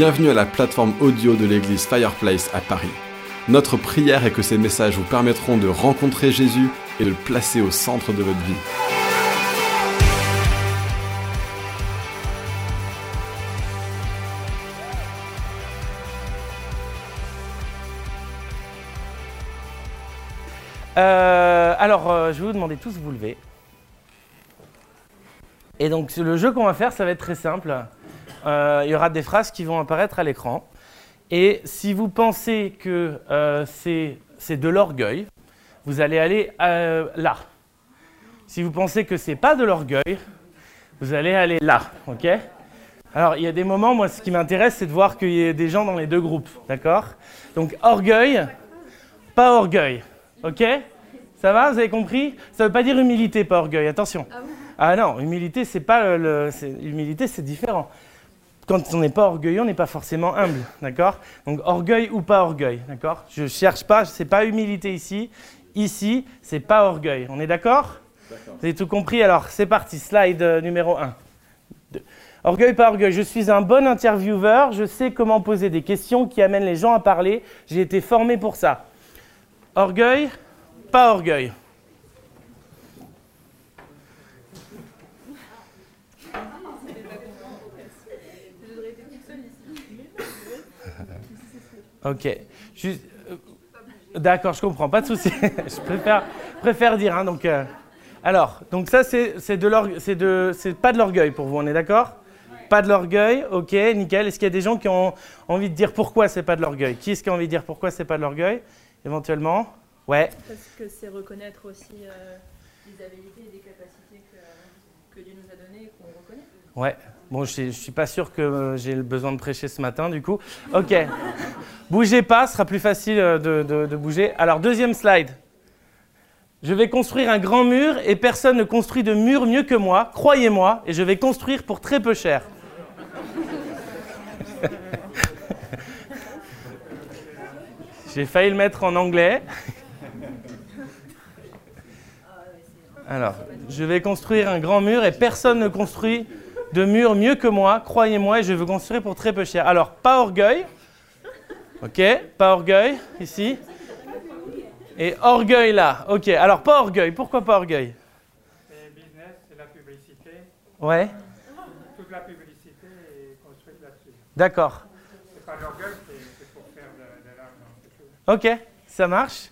Bienvenue à la plateforme audio de l'église Fireplace à Paris. Notre prière est que ces messages vous permettront de rencontrer Jésus et de le placer au centre de votre vie. Euh, alors, euh, je vais vous demander tous de vous lever. Et donc, le jeu qu'on va faire, ça va être très simple. Euh, il y aura des phrases qui vont apparaître à l'écran. Et si vous pensez que euh, c'est de l'orgueil, vous allez aller euh, là. Si vous pensez que c'est pas de l'orgueil, vous allez aller là. Ok? Alors, il y a des moments, moi, ce qui m'intéresse, c'est de voir qu'il y a des gens dans les deux groupes. D'accord? Donc, orgueil, pas orgueil. Ok? Ça va? Vous avez compris? Ça ne veut pas dire humilité, pas orgueil. Attention. Ah non, humilité, c'est pas le, humilité, c'est différent. Quand on n'est pas orgueilleux, on n'est pas forcément humble, d'accord? Donc orgueil ou pas orgueil, d'accord? Je cherche pas, c'est pas humilité ici. Ici, c'est pas orgueil. On est d'accord? Vous avez tout compris? Alors, c'est parti. Slide euh, numéro 1. Orgueil, pas orgueil? Je suis un bon intervieweur. Je sais comment poser des questions qui amènent les gens à parler. J'ai été formé pour ça. Orgueil, pas orgueil. Ok. Juste- euh, D'accord, je comprends, pas de souci. je préfère, préfère dire. hein, donc, euh, alors, donc ça, c'est c'est de l'orgue- c'est de- c'est pas de l'orgueil pour vous, on est d'accord? Pas de l'orgueil, ok, nickel. Est-ce qu'il y a des gens qui ont envie de dire pourquoi c'est pas de l'orgueil? Qui est-ce qui a envie de dire pourquoi c'est pas de l'orgueil Éventuellement? Ouais. Parce que c'est reconnaître aussi euh, les habilités et les capacités que, que Dieu nous a données et qu'on reconnaît. Ouais. Bon, je ne suis pas sûr que euh, j'ai le besoin de prêcher ce matin, du coup. Ok. Bougez pas, ce sera plus facile euh, de, de- de bouger. Alors, deuxième slide. Je vais construire un grand mur et personne ne construit de mur mieux que moi, croyez-moi, et je vais construire pour très peu cher. J'ai failli le mettre en anglais. Alors, je vais construire un grand mur et personne ne construit de mur mieux que moi, croyez-moi, et je veux construire pour très peu cher. Alors, pas orgueil. Ok, pas orgueil, ici. Et orgueil là. Ok, alors pas orgueil. Pourquoi pas orgueil? C'est business, c'est la publicité. Ouais, Toute la publicité est construite là-dessus. d'accord. C'est pas l'orgueil, c'est pour faire de, de l'argent. Ok, ça marche.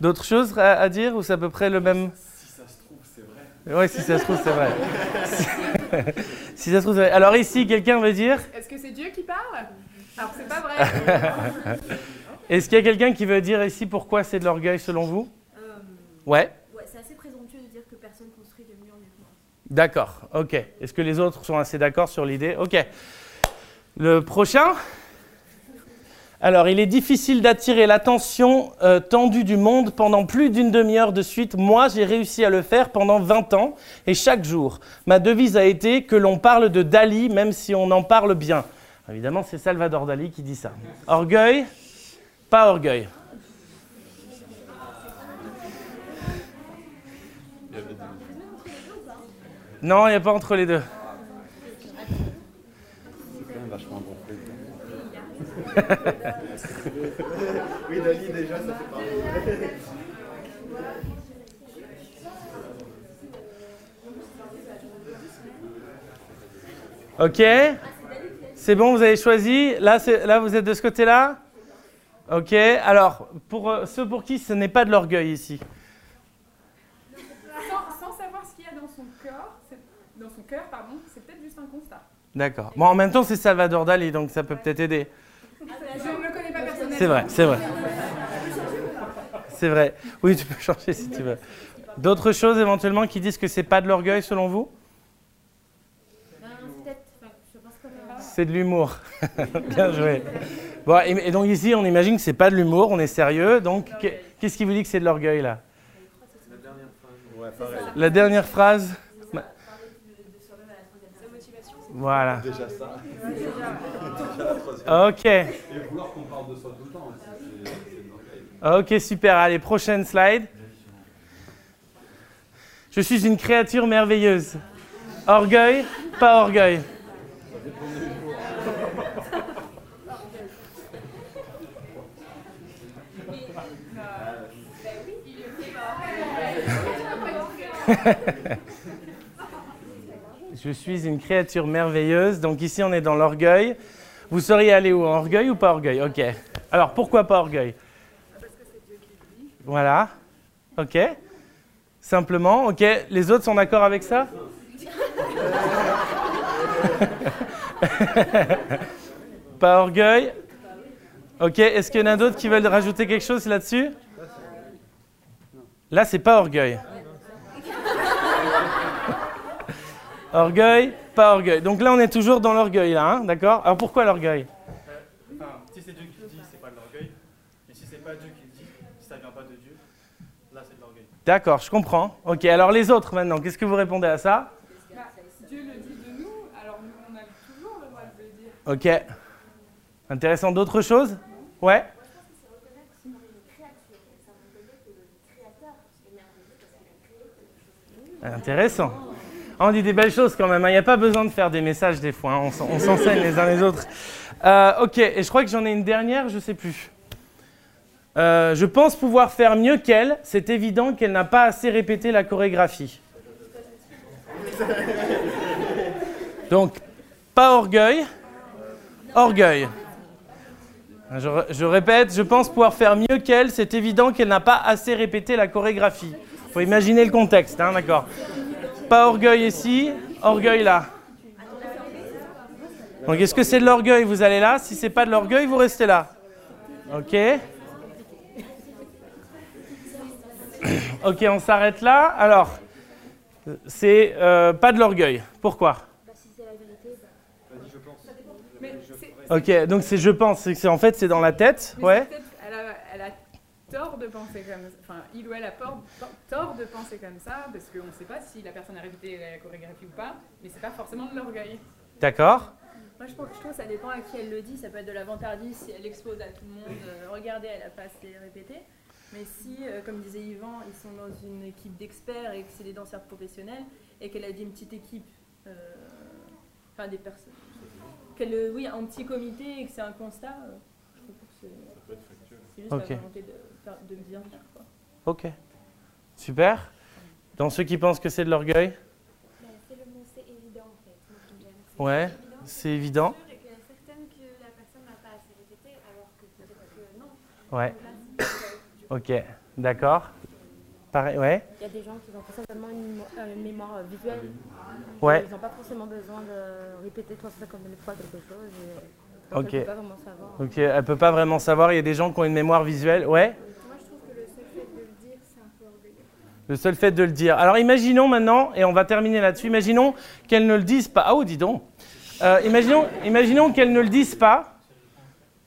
D'autres choses à, à dire ou c'est à peu près le même Si ça se trouve, c'est vrai. Oui, si ça se trouve, c'est vrai. si ça se trouve, c'est vrai. Alors ici, quelqu'un veut dire Est-ce que c'est Dieu qui parle? Alors c'est pas vrai. Est-ce qu'il y a quelqu'un qui veut dire ici pourquoi c'est de l'orgueil selon vous? Ouais, Ouais, c'est assez présomptueux de dire que personne construit de mur d'accord, ok. Est-ce que les autres sont assez d'accord sur l'idée? Ok. Le prochain? Alors, il est difficile d'attirer l'attention euh, tendue du monde pendant plus d'une demi-heure de suite. Moi, j'ai réussi à le faire pendant 20 ans et chaque jour. Ma devise a été que l'on parle de Dali même si on en parle bien. Évidemment, c'est Salvador Dali qui dit ça. Orgueil? Pas orgueil. Non, il n'y a pas entre les deux. oui, Dali, déjà, ça fait parler. Ok C'est bon, vous avez choisi là, vous êtes de ce côté-là Ok, alors, pour euh, ceux pour qui ce n'est pas de l'orgueil ici. Sans, sans savoir ce qu'il y a dans son cœur, c'est- dans son cœur, pardon, c'est peut-être juste un constat. D'accord. Bon, en même temps, c'est Salvador Dali, donc ça peut peut-être aider. Je ne le connais pas personnellement. C'est vrai, c'est vrai. C'est vrai. Oui, tu peux changer si tu veux. D'autres choses éventuellement qui disent que c'est pas de l'orgueil selon vous? Ben, c'est de l'humour. Bien joué. Bon, et, donc ici, on imagine que c'est pas de l'humour, on est sérieux. Donc, qu'est- qu'est-ce qui vous dit que c'est de l'orgueil là? La dernière phrase? Voilà. Déjà ça. Déjà. ok. Et vouloir qu'on parle de soi tout le temps. Ok, super. Allez, prochaine slide. Je suis une créature merveilleuse. Orgueil, pas orgueil. Je suis une créature merveilleuse. Donc ici, on est dans l'orgueil. Vous seriez allé où En orgueil ou pas orgueil? Ok. Alors, pourquoi pas orgueil? Voilà. Ok. Simplement. Ok. Les autres sont d'accord avec ça? Pas orgueil? Ok. Est-ce qu'il y en a d'autres qui veulent rajouter quelque chose là-dessus? Là, c'est pas orgueil. Orgueil, pas orgueil. Donc là, on est toujours dans l'orgueil, là, hein, d'accord Alors pourquoi l'orgueil Enfin, si c'est Dieu qui le dit, c'est pas de l'orgueil. Et si c'est pas Dieu qui le dit, si ça vient pas de Dieu, là c'est de l'orgueil. D'accord, je comprends. Ok, alors les autres maintenant, qu'est-ce que vous répondez à ça Bah, Dieu le dit de nous, alors nous, on a toujours le droit de le dire. Ok. Intéressant, d'autres choses Ouais Intéressant. On dit des belles choses quand même. hein. Il n'y a pas besoin de faire des messages des fois. hein. On s'en- On s'enseigne les uns les autres. Euh, ok, et je crois que j'en ai une dernière, je ne sais plus. Euh, je pense pouvoir faire mieux qu'elle. C'est évident qu'elle n'a pas assez répété la chorégraphie. Donc, pas orgueil, orgueil. Je répète, je pense pouvoir faire mieux qu'elle. C'est évident qu'elle n'a pas assez répété la chorégraphie. Il faut imaginer le contexte, hein, d'accord Pas orgueil ici, orgueil là. Donc, est-ce que c'est de l'orgueil Vous allez là? Si c'est pas de l'orgueil, vous restez là. Ok Ok, on s'arrête là. Alors, c'est euh, pas de l'orgueil. Pourquoi? C'est, Ok, donc c'est je pense, c'est que c'est- en fait c'est dans la tête, ouais. Tort de penser comme ça. Enfin, il ou elle a tort de penser comme ça, parce qu'on ne sait pas si la personne a répété la chorégraphie ou pas, mais c'est pas forcément de l'orgueil. D'accord. Moi, je pense, je trouve que ça dépend à qui elle le dit. Ça peut être de la vantardise si elle expose à tout le monde. euh, regardez, elle a pas assez répété. Mais si, euh, comme disait Yvan, ils sont dans une équipe d'experts et que c'est des danseurs professionnels et qu'elle a dit une petite équipe, euh, enfin des personnes, qu'elle, oui, un petit comité et que c'est un constat, euh, je trouve que c'est, c'est juste la volonté de, de bien faire. Quoi. Ok. Super. Dans ceux qui pensent que c'est de l'orgueil, Bah, C'est le mot, c'est évident en fait. C'est Ouais, évident, c'est évident. sûr, Et qu'il y a certaines que la personne n'a pas assez répété, alors que peut-être que non. Ouais. Donc là, Ok. D'accord. Pareil. Ouais. Il y a des gens qui ont forcément une, euh, une mémoire euh, visuelle. Ouais. Ils n'ont pas forcément besoin de répéter 350 000 fois quelque chose. Et donc Ok. elle peut pas vraiment savoir. Ok. Elle peut pas vraiment savoir. Il y a des gens qui ont une mémoire visuelle. Ouais. Moi, je trouve que le seul fait de le dire, c'est un peu orgueilleux. Le seul fait de le dire. Alors imaginons maintenant, et on va terminer là-dessus, imaginons qu'elles ne le disent pas. Ah oh, dis donc. Euh, imaginons imaginons qu'elles ne le disent pas.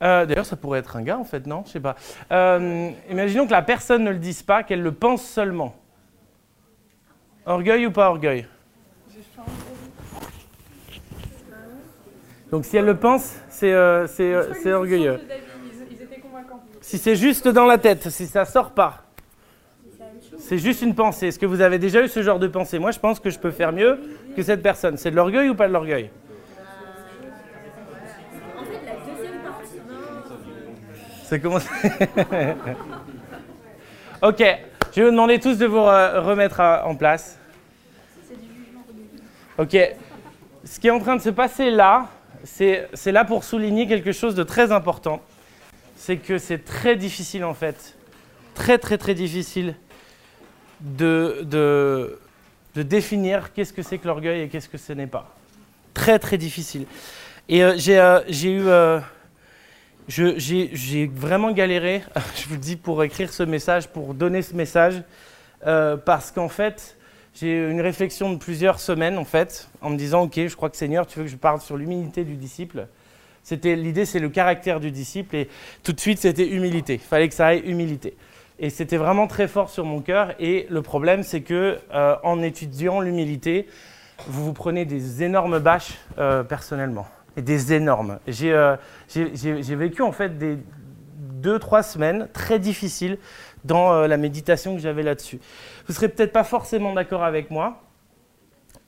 Euh, D'ailleurs, ça pourrait être un gars en fait, non? Je sais pas. Euh, imaginons que la personne ne le dise pas, qu'elle le pense seulement. Orgueil ou pas orgueil? Donc si elle le pense, c'est orgueilleux. Si c'est juste dans la tête, si ça sort pas, c'est juste une pensée. Est-ce que vous avez déjà eu ce genre de pensée? Moi, je pense que je peux faire mieux que cette personne. C'est de l'orgueil ou pas de l'orgueil? Ça? Commence. ok, je vais vous demander tous de vous euh, remettre à- en place. Ok, ce qui est en train de se passer là, c'est c'est là pour souligner quelque chose de très important. C'est que c'est très difficile en fait, très très très difficile de, définir qu'est-ce que c'est que l'orgueil et qu'est-ce que ce n'est pas. Très très difficile. Et euh, j'ai euh, j'ai eu... euh, J'ai vraiment galéré, je vous le dis, pour écrire ce message, pour donner ce message, parce qu'en fait, j'ai eu une réflexion de plusieurs semaines, en fait, en me disant, OK, je crois que Seigneur, tu veux que je parle sur l'humilité du disciple? L'idée, c'est le caractère du disciple, et tout de suite, c'était humilité. Il fallait que ça aille humilité. Et c'était vraiment très fort sur mon cœur, et le problème, c'est que euh, en étudiant l'humilité, vous vous prenez des énormes bâches euh, personnellement. Et des énormes. J'ai euh, j'ai- vécu en fait des deux, trois semaines très difficiles dans la méditation que j'avais là-dessus. Vous ne serez peut-être pas forcément d'accord avec moi,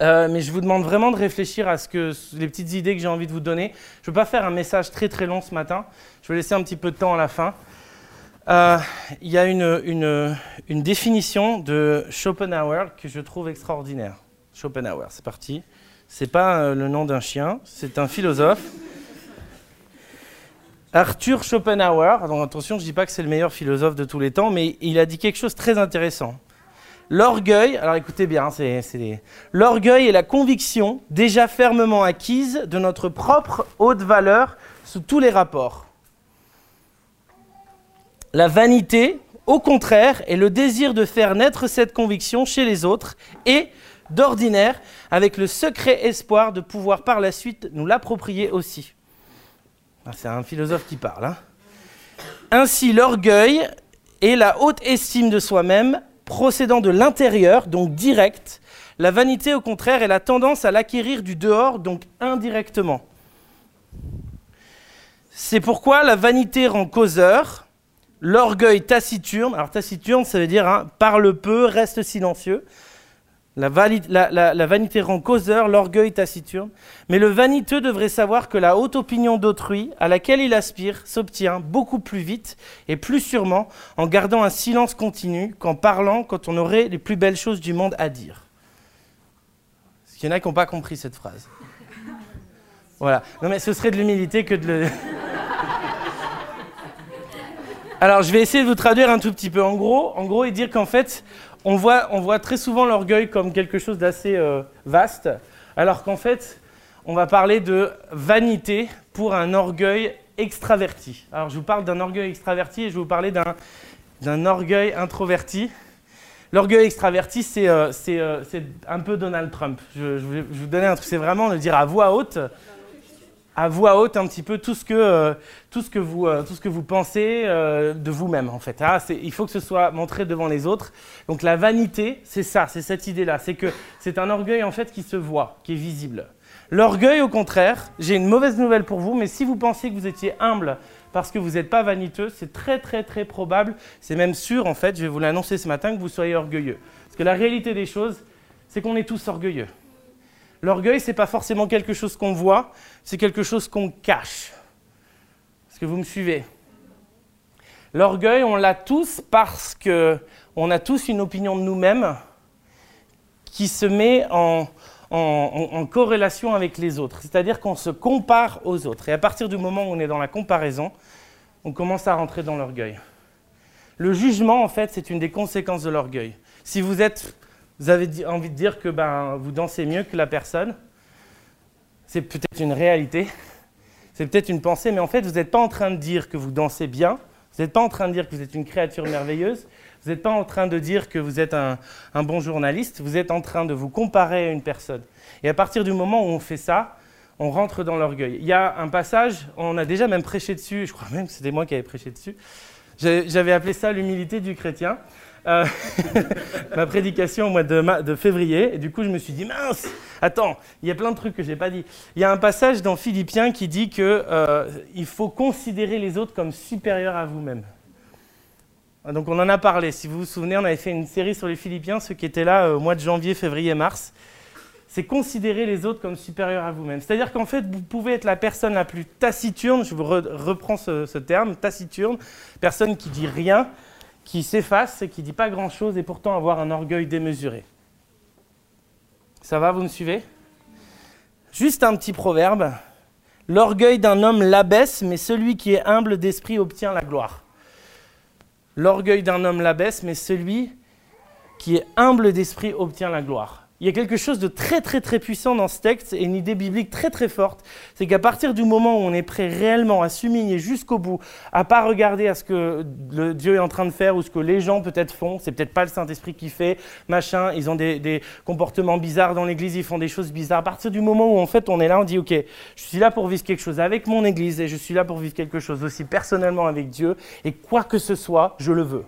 mais je vous demande vraiment de réfléchir à ce que les petites idées que j'ai envie de vous donner. Je ne veux pas faire un message très très long ce matin. Je vais laisser un petit peu de temps à la fin. Euh, Il y a une, une- définition de Schopenhauer que je trouve extraordinaire. Schopenhauer, c'est parti. C'est pas euh, le nom d'un chien, c'est un philosophe. Arthur Schopenhauer, donc attention, je ne dis pas que c'est le meilleur philosophe de tous les temps, mais il a dit quelque chose de très intéressant. L'orgueil, alors écoutez bien, c'est, c'est l'orgueil est la conviction déjà fermement acquise de notre propre haute valeur sous tous les rapports. La vanité, au contraire, est le désir de faire naître cette conviction chez les autres et, d'ordinaire, avec le secret espoir de pouvoir par la suite nous l'approprier aussi. Ah, C'est un philosophe qui parle. hein. Ainsi, l'orgueil et la haute estime de soi-même procédant de l'intérieur, donc direct. La vanité, au contraire, est la tendance à l'acquérir du dehors, donc indirectement. C'est pourquoi la vanité rend causeur, l'orgueil taciturne. Alors taciturne, ça veut dire hein, parle peu, reste silencieux. La, la vanité rend causeur, l'orgueil taciturne. Mais le vaniteux devrait savoir que la haute opinion d'autrui, à laquelle il aspire, s'obtient beaucoup plus vite et plus sûrement en gardant un silence continu qu'en parlant quand on aurait les plus belles choses du monde à dire. Parce qu'il y en a qui n'ont pas compris cette phrase. Voilà. Non mais ce serait de l'humilité que de le... Alors je vais essayer de vous traduire un tout petit peu. En gros, en gros et dire qu'en fait, on voit, on voit très souvent l'orgueil comme quelque chose d'assez euh, vaste, alors qu'en fait, on va parler de vanité pour un orgueil extraverti. Alors je vous parle d'un orgueil extraverti et je vais vous parler d'un, orgueil introverti. L'orgueil extraverti, c'est, euh, euh, c'est un peu Donald Trump. Je, je vous donner un truc, c'est vraiment de dire à voix haute, à voix haute un petit peu tout ce que, euh, tout ce que, vous, euh, tout ce que vous pensez euh, de vous-même en fait. Ah, il faut que ce soit montré devant les autres. Donc la vanité, c'est ça, c'est cette idée-là. C'est que c'est un orgueil en fait qui se voit, qui est visible. L'orgueil, au contraire, j'ai une mauvaise nouvelle pour vous, mais si vous pensiez que vous étiez humble parce que vous n'êtes pas vaniteux, c'est très très très probable, c'est même sûr en fait, je vais vous l'annoncer ce matin, que vous soyez orgueilleux. Parce que la réalité des choses, c'est qu'on est tous orgueilleux. L'orgueil, c'est pas forcément quelque chose qu'on voit, c'est quelque chose qu'on cache. Est-ce que vous me suivez? L'orgueil, on l'a tous parce que on a tous une opinion de nous-mêmes qui se met en- en- en corrélation avec les autres. C'est-à-dire qu'on se compare aux autres. Et à partir du moment où on est dans la comparaison, on commence à rentrer dans l'orgueil. Le jugement, en fait, c'est une des conséquences de l'orgueil. Si vous êtes, vous avez envie de dire que ben, vous dansez mieux que la personne, c'est peut-être une réalité, c'est peut-être une pensée, mais en fait, vous n'êtes pas en train de dire que vous dansez bien, vous n'êtes pas en train de dire que vous êtes une créature merveilleuse, vous n'êtes pas en train de dire que vous êtes un, un bon journaliste, vous êtes en train de vous comparer à une personne. Et à partir du moment où on fait ça, on rentre dans l'orgueil. Il y a un passage, on a déjà même prêché dessus, je crois même que c'était moi qui avais prêché dessus. J'avais appelé ça l'humilité du chrétien. Euh, ma prédication au mois de, février. Et du coup, je me suis dit, mince, attends, il y a plein de trucs que j'ai pas dit. Il y a un passage dans Philippiens qui dit que euh, faut considérer les autres comme supérieurs à vous-même. Donc on en a parlé. Si vous vous souvenez, on avait fait une série sur les Philippiens, ceux qui étaient là euh, au mois de janvier, février, mars. C'est considérer les autres comme supérieurs à vous-même. C'est-à-dire qu'en fait, vous pouvez être la personne la plus taciturne, je vous re- reprends ce, ce terme, taciturne, personne qui dit rien, qui s'efface qui dit pas grand-chose et pourtant avoir un orgueil démesuré. Ça va, vous me suivez? Juste un petit proverbe. L'orgueil d'un homme l'abaisse, mais celui qui est humble d'esprit obtient la gloire. L'orgueil d'un homme l'abaisse, mais celui qui est humble d'esprit obtient la gloire. Il y a quelque chose de très très très puissant dans ce texte et une idée biblique très très forte, c'est qu'à partir du moment où on est prêt réellement à s'humilier jusqu'au bout, à pas regarder à ce que le Dieu est en train de faire ou ce que les gens peut-être font, c'est peut-être pas le Saint-Esprit qui fait, machin, ils ont des, comportements bizarres dans l'église, ils font des choses bizarres. À partir du moment où en fait on est là, on dit ok, je suis là pour vivre quelque chose avec mon église et je suis là pour vivre quelque chose aussi personnellement avec Dieu et quoi que ce soit, je le veux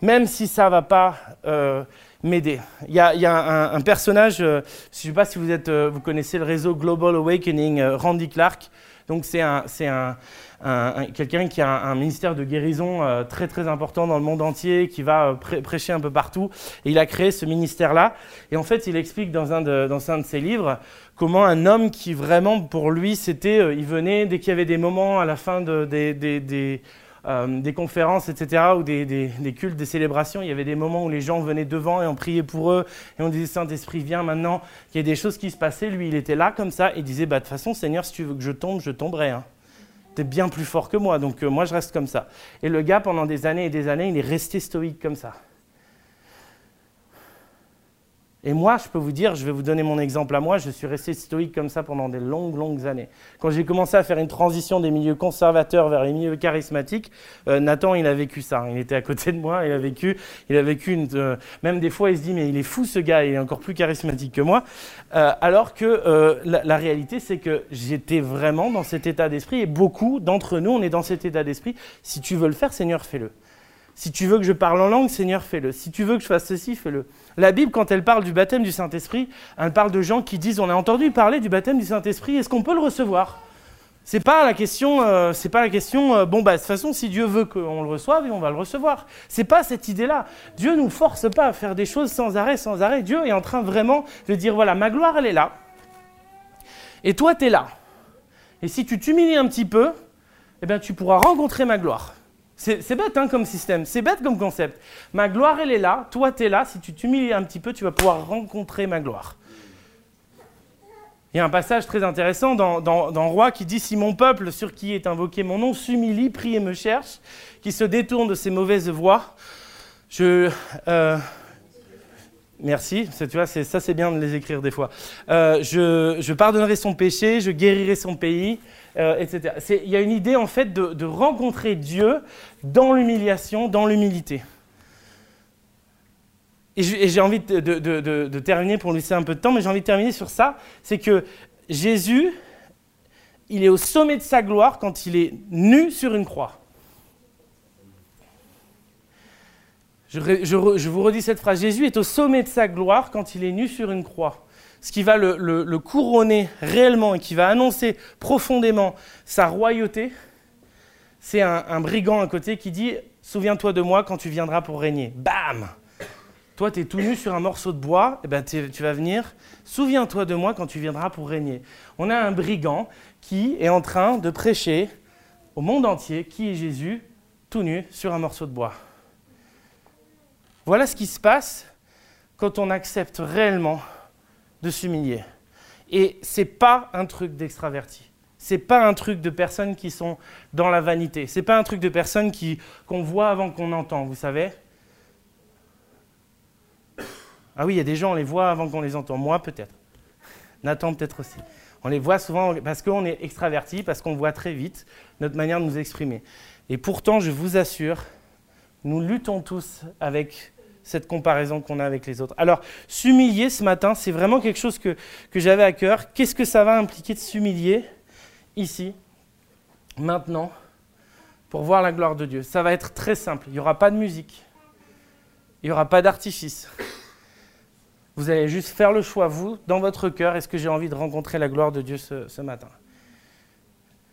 même si ça va pas euh, m'aider. Il y a, un, personnage, euh, je ne sais pas si vous, êtes, euh, vous connaissez le réseau Global Awakening, euh, Randy Clark. Donc c'est un, un, un- un- quelqu'un qui a un, ministère de guérison très très important dans le monde entier, qui va prê- prêcher un peu partout. Et il a créé ce ministère-là. Et en fait, il explique dans un de, dans un de ses livres comment un homme qui vraiment pour lui, c'était, il venait dès qu'il y avait des moments à la fin de, des- euh, des conférences, etc., ou des, des- cultes, des célébrations, il y avait des moments où les gens venaient devant et on priait pour eux, et on disait Saint-Esprit, viens maintenant. Il y a des choses qui se passaient. Lui, il était là comme ça, et il disait, bah, de toute façon, Seigneur, si tu veux que je tombe, je tomberai. Hein. T'es bien plus fort que moi, donc euh, moi, je reste comme ça. Et le gars, pendant des années et des années, il est resté stoïque comme ça. Et moi, je peux vous dire, je vais vous donner mon exemple à moi, je suis resté stoïque comme ça pendant des longues, longues années. Quand j'ai commencé à faire une transition des milieux conservateurs vers les milieux charismatiques, euh, Nathan, il a vécu ça. Il était à côté de moi, il a vécu, il a vécu euh, même des fois, il se dit, mais il est fou ce gars, il est encore plus charismatique que moi. Euh, alors que la réalité, c'est que j'étais vraiment dans cet état d'esprit, et beaucoup d'entre nous, on est dans cet état d'esprit. Si tu veux le faire, Seigneur, fais-le. Si tu veux que je parle en langue, Seigneur, fais-le. Si tu veux que je fasse ceci, fais-le. La Bible, quand elle parle du baptême du Saint-Esprit, elle parle de gens qui disent on a entendu parler du baptême du Saint-Esprit, est-ce qu'on peut le recevoir? C'est pas la question, euh, pas la question. euh, bon bah de toute façon, si Dieu veut qu'on le reçoive, on va le recevoir. C'est pas cette idée-là. Dieu nous force pas à faire des choses sans arrêt, sans arrêt. Dieu est en train vraiment de dire voilà, ma gloire elle est là, et toi tu es là. Et si tu t'humilies un petit peu, eh bien tu pourras rencontrer ma gloire. C'est bête hein, comme système, c'est bête comme concept. Ma gloire, elle est là, toi, tu là. Si tu t'humilies un petit peu, tu vas pouvoir rencontrer ma gloire. Il y a un passage très intéressant dans Roi qui dit Si mon peuple, sur qui est invoqué mon nom, s'humilie, prie et me cherche, qui se détourne de ses mauvaises voies, je. euh, Merci, tu vois, ça c'est bien de les écrire des fois. Euh, je, pardonnerai son péché, je guérirai son pays, euh, etc. Il y a une idée en fait de, rencontrer Dieu dans l'humiliation, dans l'humilité. Et j'ai envie de- de terminer pour laisser un peu de temps, mais j'ai envie de terminer sur ça, c'est que Jésus, il est au sommet de sa gloire quand il est nu sur une croix. Je, vous redis cette phrase. Jésus est au sommet de sa gloire quand il est nu sur une croix. Ce qui va le, couronner réellement et qui va annoncer profondément sa royauté, c'est un, brigand à côté qui dit Souviens-toi de moi quand tu viendras pour régner. Bam Toi, tu es tout nu sur un morceau de bois, et ben, t'es- tu vas venir. Souviens-toi de moi quand tu viendras pour régner. On a un brigand qui est en train de prêcher au monde entier qui est Jésus, tout nu sur un morceau de bois. Voilà ce qui se passe quand on accepte réellement de s'humilier. Et c'est pas un truc d'extraverti. C'est pas un truc de personnes qui sont dans la vanité. C'est pas un truc de personnes qu'on voit avant qu'on entend, vous savez. Ah oui, il y a des gens, on les voit avant qu'on les entend. Moi, peut-être. Nathan, peut-être aussi. On les voit souvent parce qu'on est extraverti, parce qu'on voit très vite notre manière de nous exprimer. Et pourtant, je vous assure, nous luttons tous avec cette comparaison qu'on a avec les autres. Alors, s'humilier ce matin, c'est vraiment quelque chose que, j'avais à cœur. Qu'est-ce que ça va impliquer de s'humilier ici, maintenant, pour voir la gloire de Dieu? Ça va être très simple. Il n'y aura pas de musique. Il n'y aura pas d'artifice. Vous allez juste faire le choix, vous, dans votre cœur, est-ce que j'ai envie de rencontrer la gloire de Dieu ce, ce matin?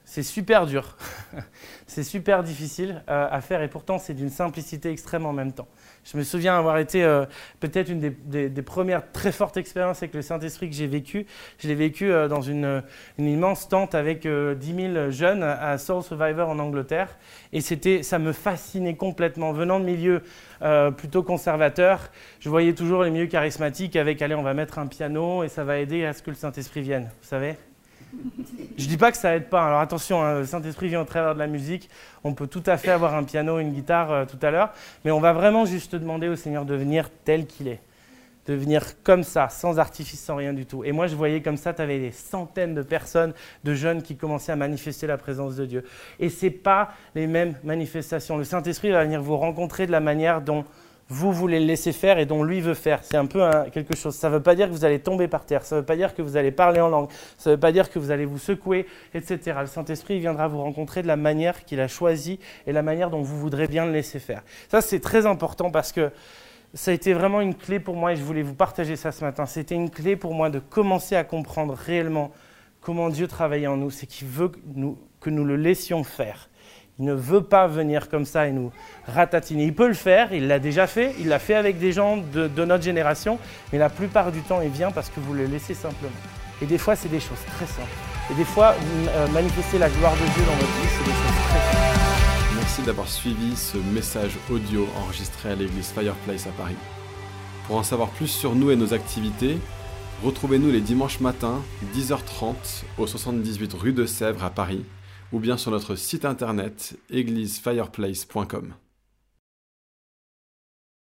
C'est super dur. c'est super difficile euh, à faire et pourtant c'est d'une simplicité extrême en même temps. Je me souviens avoir été euh, peut-être une des, premières très fortes expériences avec le Saint-Esprit que j'ai vécu. Je l'ai vécu euh, dans une, immense tente avec euh, 10 000 jeunes à Soul Survivor en Angleterre. Et c'était, ça me fascinait complètement. Venant de milieux plutôt conservateurs, je voyais toujours les milieux charismatiques avec allez, on va mettre un piano et ça va aider à ce que le Saint-Esprit vienne. Vous savez? je dis pas que ça aide pas. Alors attention, hein, le Saint-Esprit vient au travers de la musique. On peut tout à fait avoir un piano, une guitare euh, tout à l'heure, mais on va vraiment juste demander au Seigneur de venir tel qu'il est, de venir comme ça, sans artifice, sans rien du tout. Et moi, je voyais comme ça, tu avais des centaines de personnes, de jeunes qui commençaient à manifester la présence de Dieu. Et c'est pas les mêmes manifestations. Le Saint-Esprit va venir vous rencontrer de la manière dont vous voulez le laisser faire et dont lui veut faire. C'est un peu quelque chose. Ça ne veut pas dire que vous allez tomber par terre, ça ne veut pas dire que vous allez parler en langue, ça ne veut pas dire que vous allez vous secouer, etc. Le Saint-Esprit viendra vous rencontrer de la manière qu'il a choisie et la manière dont vous voudrez bien le laisser faire. Ça, c'est très important parce que ça a été vraiment une clé pour moi et je voulais vous partager ça ce matin. C'était une clé pour moi de commencer à comprendre réellement comment Dieu travaillait en nous. C'est qu'il veut que nous le laissions faire. Il ne veut pas venir comme ça et nous ratatiner. Il peut le faire, il l'a déjà fait, il l'a fait avec des gens de, notre génération, mais la plupart du temps, il vient parce que vous le laissez simplement. Et des fois, c'est des choses très simples. Et des fois, euh, manifester la gloire de Dieu dans votre vie, c'est des choses très simples. Merci d'avoir suivi ce message audio enregistré à l'église Fireplace à Paris. Pour en savoir plus sur nous et nos activités, retrouvez-nous les dimanches matins, 10h30, au 78 rue de Sèvres à Paris, ou bien sur notre site internet églisefireplace.com.